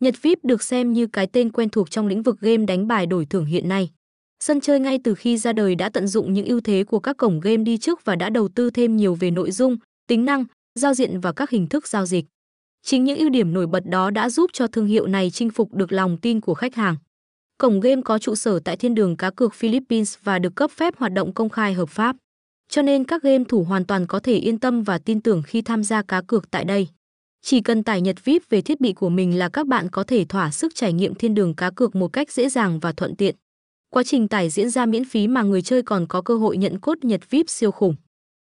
Nhật VIP được xem như cái tên quen thuộc trong lĩnh vực game đánh bài đổi thưởng hiện nay. Sân chơi ngay từ khi ra đời đã tận dụng những ưu thế của các cổng game đi trước và đã đầu tư thêm nhiều về nội dung, tính năng, giao diện và các hình thức giao dịch. Chính những ưu điểm nổi bật đó đã giúp cho thương hiệu này chinh phục được lòng tin của khách hàng. Cổng game có trụ sở tại thiên đường cá cược Philippines và được cấp phép hoạt động công khai hợp pháp. Cho nên các game thủ hoàn toàn có thể yên tâm và tin tưởng khi tham gia cá cược tại đây. Chỉ cần tải Nhật VIP về thiết bị của mình là các bạn có thể thỏa sức trải nghiệm thiên đường cá cược một cách dễ dàng và thuận tiện. Quá trình tải diễn ra miễn phí mà người chơi còn có cơ hội nhận cốt Nhật VIP siêu khủng.